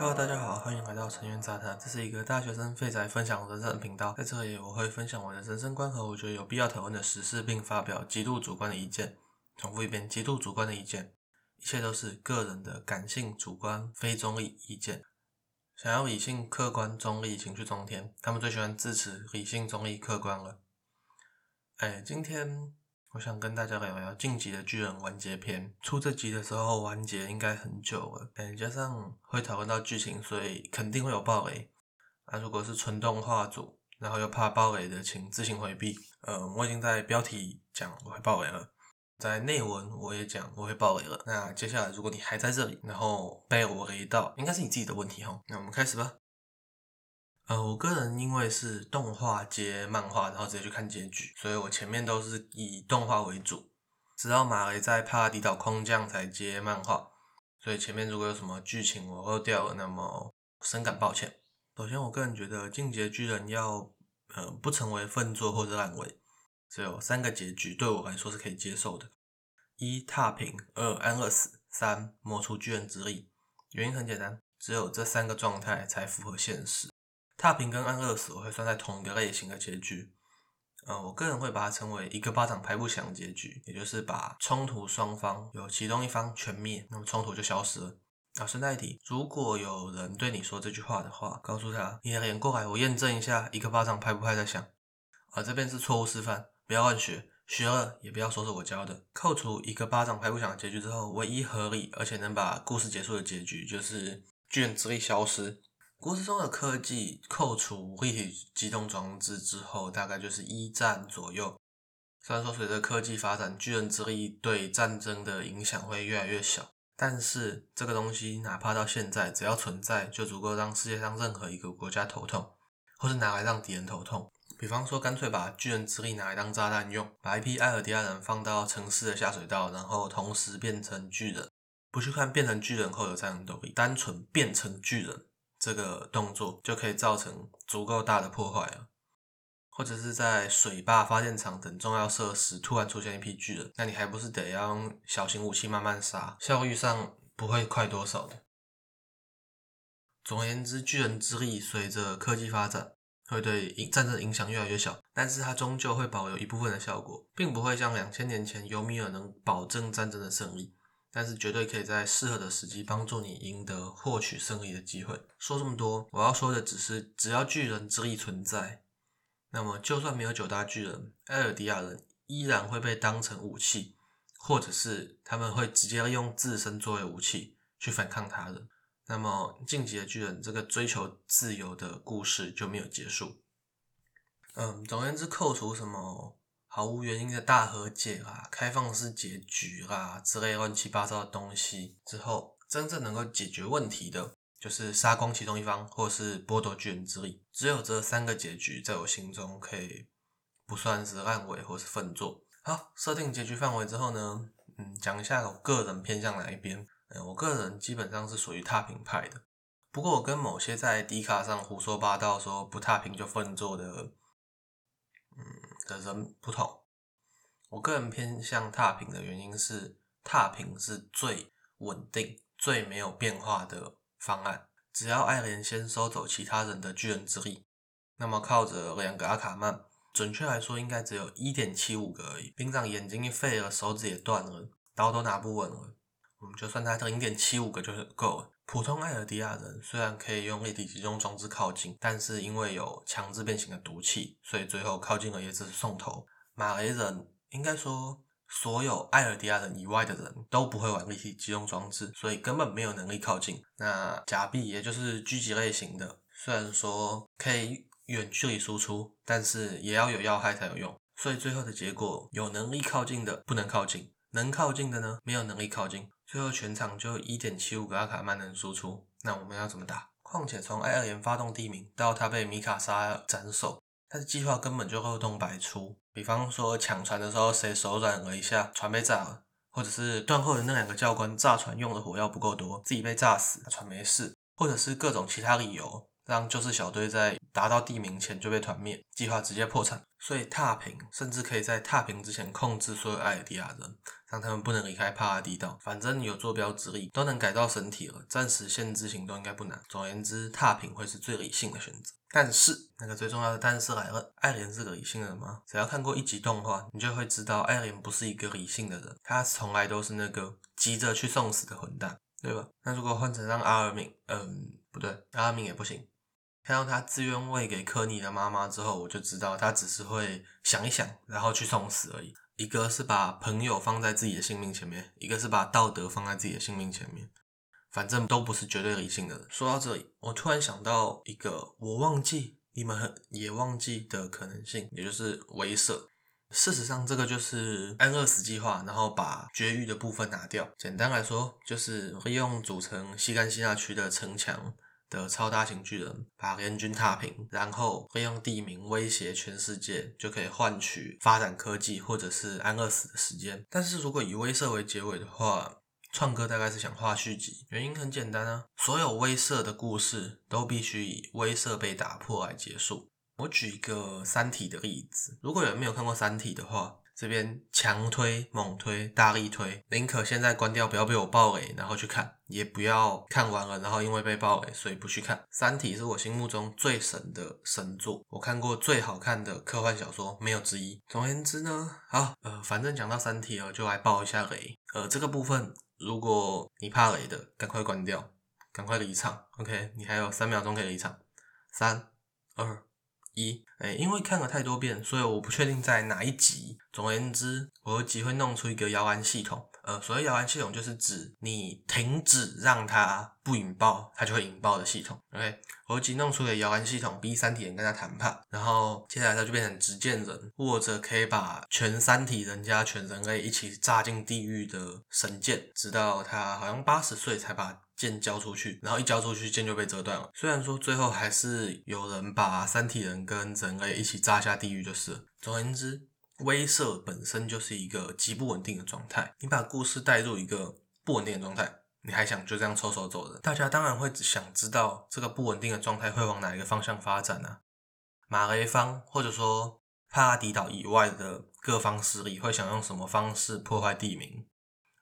Hello，大家好，欢迎来到成员杂谈。这是一个大学生废宅分享人生的频道，在这里我会分享我的人生观和我觉得有必要讨论的实事，并发表极度主观的意见。重复一遍，极度主观的意见，一切都是个人的感性、主观、非中立意见。想要理性、客观、中立，情绪中天，他们最喜欢支持理性、中立、客观了。哎，今天。我想跟大家聊聊《晋级的巨人》完结篇。出这集的时候完结应该很久了，嗯，加上会讨论到剧情，所以肯定会有暴雷。啊，如果是纯动画组，然后又怕暴雷的，请自行回避。呃，我已经在标题讲我会暴雷了，在内文我也讲我会暴雷了。那接下来如果你还在这里，然后被我雷到，应该是你自己的问题哈。那我们开始吧。呃，我个人因为是动画接漫画，然后直接去看结局，所以我前面都是以动画为主，直到马雷在帕拉迪岛空降才接漫画，所以前面如果有什么剧情我漏掉了，那么深感抱歉。首先，我个人觉得《进阶巨人》要呃不成为粪作或者烂尾，只有三个结局对我来说是可以接受的：一踏平，二安乐死，三磨出巨人之力。原因很简单，只有这三个状态才符合现实。踏平跟安乐死我会算在同一个类型的结局，呃，我个人会把它称为一个巴掌拍不响结局，也就是把冲突双方有其中一方全灭，那么冲突就消失了。啊，顺带一提，如果有人对你说这句话的话，告诉他你的脸过来，我验证一下一个巴掌拍不拍得响。啊，这边是错误示范，不要乱学，学了也不要说是我教的。扣除一个巴掌拍不响的结局之后，唯一合理而且能把故事结束的结局，就是巨人之力消失。故事中的科技扣除立体机动装置之后，大概就是一战左右。虽然说随着科技发展，巨人之力对战争的影响会越来越小，但是这个东西哪怕到现在，只要存在，就足够让世界上任何一个国家头痛，或是拿来让敌人头痛。比方说，干脆把巨人之力拿来当炸弹用，把一批艾尔迪亚人放到城市的下水道，然后同时变成巨人。不去看变成巨人后的战斗力，单纯变成巨人。这个动作就可以造成足够大的破坏了，或者是在水坝、发电厂等重要设施突然出现一批巨人，那你还不是得要用小型武器慢慢杀，效率上不会快多少的。总而言之，巨人之力随着科技发展，会对战争影响越来越小，但是它终究会保有一部分的效果，并不会像两千年前尤米尔能保证战争的胜利。但是绝对可以在适合的时机帮助你赢得获取胜利的机会。说这么多，我要说的只是，只要巨人之力存在，那么就算没有九大巨人，埃尔迪亚人依然会被当成武器，或者是他们会直接用自身作为武器去反抗他人。那么晋级的巨人这个追求自由的故事就没有结束。嗯，总而言之，扣除什么？毫无原因的大和解啦、开放式结局啦之类乱七八糟的东西之后，真正能够解决问题的，就是杀光其中一方，或是剥夺巨人之力。只有这三个结局，在我心中可以不算是烂尾或是粪作。好，设定结局范围之后呢，嗯，讲一下我个人偏向哪一边。嗯，我个人基本上是属于踏平派的。不过我跟某些在迪卡上胡说八道说不踏平就粪作的。嗯的人不同，我个人偏向踏平的原因是，踏平是最稳定、最没有变化的方案。只要爱莲先收走其他人的巨人之力，那么靠着两个阿卡曼，准确来说应该只有一点七五个而已。兵长眼睛一废了，手指也断了，刀都拿不稳了，我们就算他零点七五个就够了。普通艾尔迪亚人虽然可以用立体集中装置靠近，但是因为有强制变形的毒气，所以最后靠近了也只是送头。马雷人应该说，所有艾尔迪亚人以外的人都不会玩立体集中装置，所以根本没有能力靠近。那假币也就是狙击类型的，虽然说可以远距离输出，但是也要有要害才有用。所以最后的结果，有能力靠近的不能靠近，能靠近的呢，没有能力靠近。最后全场就一点七五个阿卡曼能输出，那我们要怎么打？况且从艾尔岩发动地名到他被米卡莎斩首，他的计划根本就漏洞百出。比方说抢船的时候谁手软了一下，船被炸了；或者是断后的那两个教官炸船用的火药不够多，自己被炸死，船没事；或者是各种其他理由让救世小队在达到地名前就被团灭，计划直接破产。所以踏平甚至可以在踏平之前控制所有艾尔迪亚人，让他们不能离开帕拉迪岛。反正有坐标之力，都能改造身体了，暂时限制行动应该不难。总而言之，踏平会是最理性的选择。但是那个最重要的但是来了，艾莲是个理性的人吗？只要看过一集动画，你就会知道艾莲不是一个理性的人，他从来都是那个急着去送死的混蛋，对吧？那如果换成让阿尔敏，嗯，不对，阿尔敏也不行。看到他自愿喂给科尼的妈妈之后，我就知道他只是会想一想，然后去送死而已。一个是把朋友放在自己的性命前面，一个是把道德放在自己的性命前面，反正都不是绝对理性的人。说到这里，我突然想到一个我忘记你们也忘记的可能性，也就是威慑。事实上，这个就是安乐死计划，然后把绝育的部分拿掉。简单来说，就是利用组成西干西亚区的城墙。的超大型巨人把联军踏平，然后会用地名威胁全世界，就可以换取发展科技或者是安乐死的时间。但是如果以威慑为结尾的话，创哥大概是想画续集，原因很简单啊，所有威慑的故事都必须以威慑被打破来结束。我举一个三体的例子，如果有人没有看过三体的话。这边强推猛推大力推，宁可现在关掉，不要被我爆雷，然后去看，也不要看完了，然后因为被爆雷，所以不去看。三体是我心目中最神的神作，我看过最好看的科幻小说，没有之一。总而言之呢，好，呃，反正讲到三体了，就来爆一下雷。呃，这个部分如果你怕雷的，赶快关掉，赶快离场。OK，你还有三秒钟可以离场，三二。一，哎，因为看了太多遍，所以我不确定在哪一集。总而言之，我有机会弄出一个摇篮系统。呃，所谓摇篮系统，就是指你停止让它不引爆，它就会引爆的系统。OK，我已经弄出个摇篮系统，逼三体人跟他谈判，然后接下来他就变成执剑人，握着可以把全三体人加全人类一起炸进地狱的神剑，直到他好像八十岁才把。剑交出去，然后一交出去，剑就被折断了。虽然说最后还是有人把三体人跟人类一起炸下地狱，就是。总而言之，威慑本身就是一个极不稳定的状态。你把故事带入一个不稳定的状态，你还想就这样抽手走人？大家当然会想知道这个不稳定的状态会往哪一个方向发展呢？马雷方或者说帕拉迪岛以外的各方势力会想用什么方式破坏地名？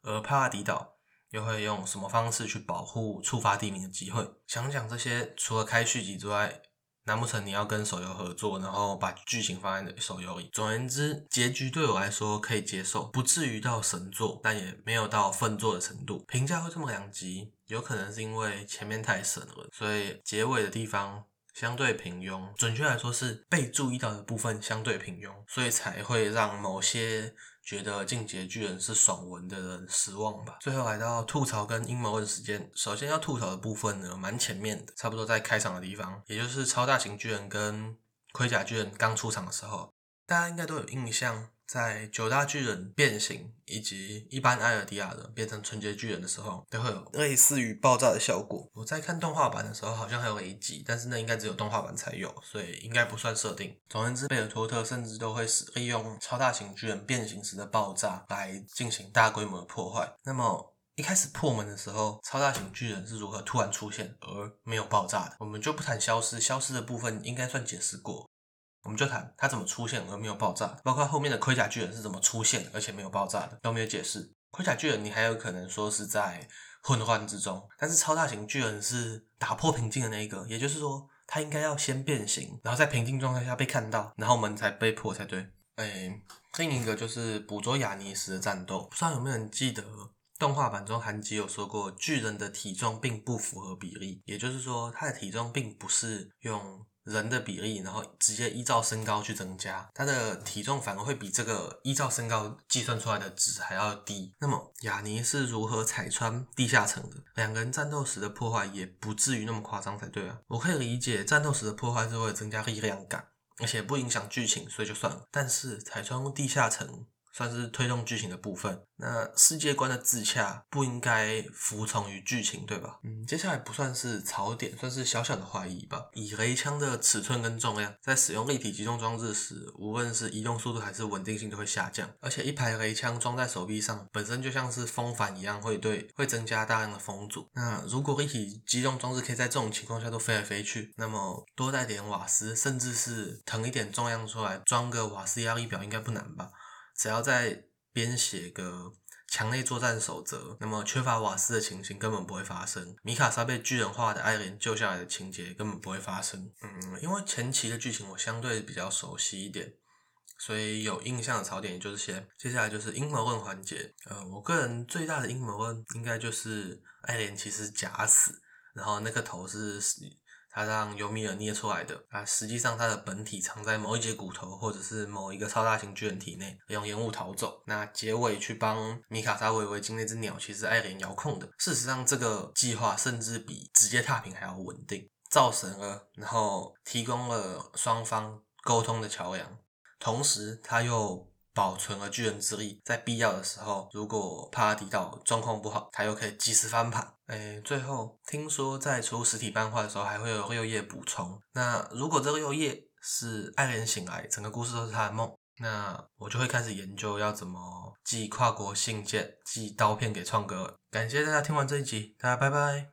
而帕拉迪岛。又会用什么方式去保护触发地名的机会？想想这些，除了开续集之外，难不成你要跟手游合作，然后把剧情放在手游里？总言之，结局对我来说可以接受，不至于到神作，但也没有到粪作的程度。评价会这么两极，有可能是因为前面太神了，所以结尾的地方相对平庸。准确来说，是被注意到的部分相对平庸，所以才会让某些。觉得进阶巨人是爽文的人失望吧。最后来到吐槽跟阴谋论时间，首先要吐槽的部分呢，蛮前面的，差不多在开场的地方，也就是超大型巨人跟盔甲巨人刚出场的时候，大家应该都有印象。在九大巨人变形以及一般艾尔迪亚人变成纯洁巨人的时候，都会有类似于爆炸的效果。我在看动画版的时候，好像还有雷击，但是那应该只有动画版才有，所以应该不算设定。总而言之，贝尔托特甚至都会使利用超大型巨人变形时的爆炸来进行大规模的破坏。那么一开始破门的时候，超大型巨人是如何突然出现而没有爆炸的？我们就不谈消失，消失的部分应该算解释过。我们就谈它怎么出现而没有爆炸，包括后面的盔甲巨人是怎么出现而且没有爆炸的，都没有解释。盔甲巨人你还有可能说是在混乱之中，但是超大型巨人是打破平静的那一个，也就是说他应该要先变形，然后在平静状态下被看到，然后门才被破才对。哎，另一个就是捕捉亚尼斯的战斗，不知道有没有人记得动画版中韩吉有说过，巨人的体重并不符合比例，也就是说他的体重并不是用。人的比例，然后直接依照身高去增加，他的体重反而会比这个依照身高计算出来的值还要低。那么雅尼是如何踩穿地下层的？两个人战斗时的破坏也不至于那么夸张才对啊。我可以理解战斗时的破坏是为了增加力量感，而且不影响剧情，所以就算了。但是踩穿地下层算是推动剧情的部分。那世界观的自洽不应该服从于剧情，对吧？嗯，接下来不算是槽点，算是小小的怀疑吧。以雷枪的尺寸跟重量，在使用立体机动装置时，无论是移动速度还是稳定性都会下降。而且一排雷枪装在手臂上，本身就像是风帆一样，会对会增加大量的风阻。那如果立体机动装置可以在这种情况下都飞来飞去，那么多带点瓦斯，甚至是腾一点重量出来，装个瓦斯压力表应该不难吧？只要在编写个墙内作战守则，那么缺乏瓦斯的情形根本不会发生。米卡莎被巨人化的爱莲救下来的情节根本不会发生。嗯，因为前期的剧情我相对比较熟悉一点，所以有印象的槽点就是些。接下来就是阴谋论环节。呃，我个人最大的阴谋论应该就是爱莲其实假死，然后那个头是。他让尤米尔捏出来的啊，实际上它的本体藏在某一节骨头，或者是某一个超大型巨人体内，用烟雾逃走。那结尾去帮米卡莎维维金那只鸟，其实爱莲遥控的。事实上，这个计划甚至比直接踏平还要稳定，造神了，然后提供了双方沟通的桥梁，同时他又。保存了巨人之力，在必要的时候，如果帕拉迪岛状况不好，他又可以及时翻盘。哎，最后听说在出实体漫画的时候，还会有六页补充。那如果这个六页是爱莲醒来，整个故事都是他的梦，那我就会开始研究要怎么寄跨国信件、寄刀片给创哥。感谢大家听完这一集，大家拜拜。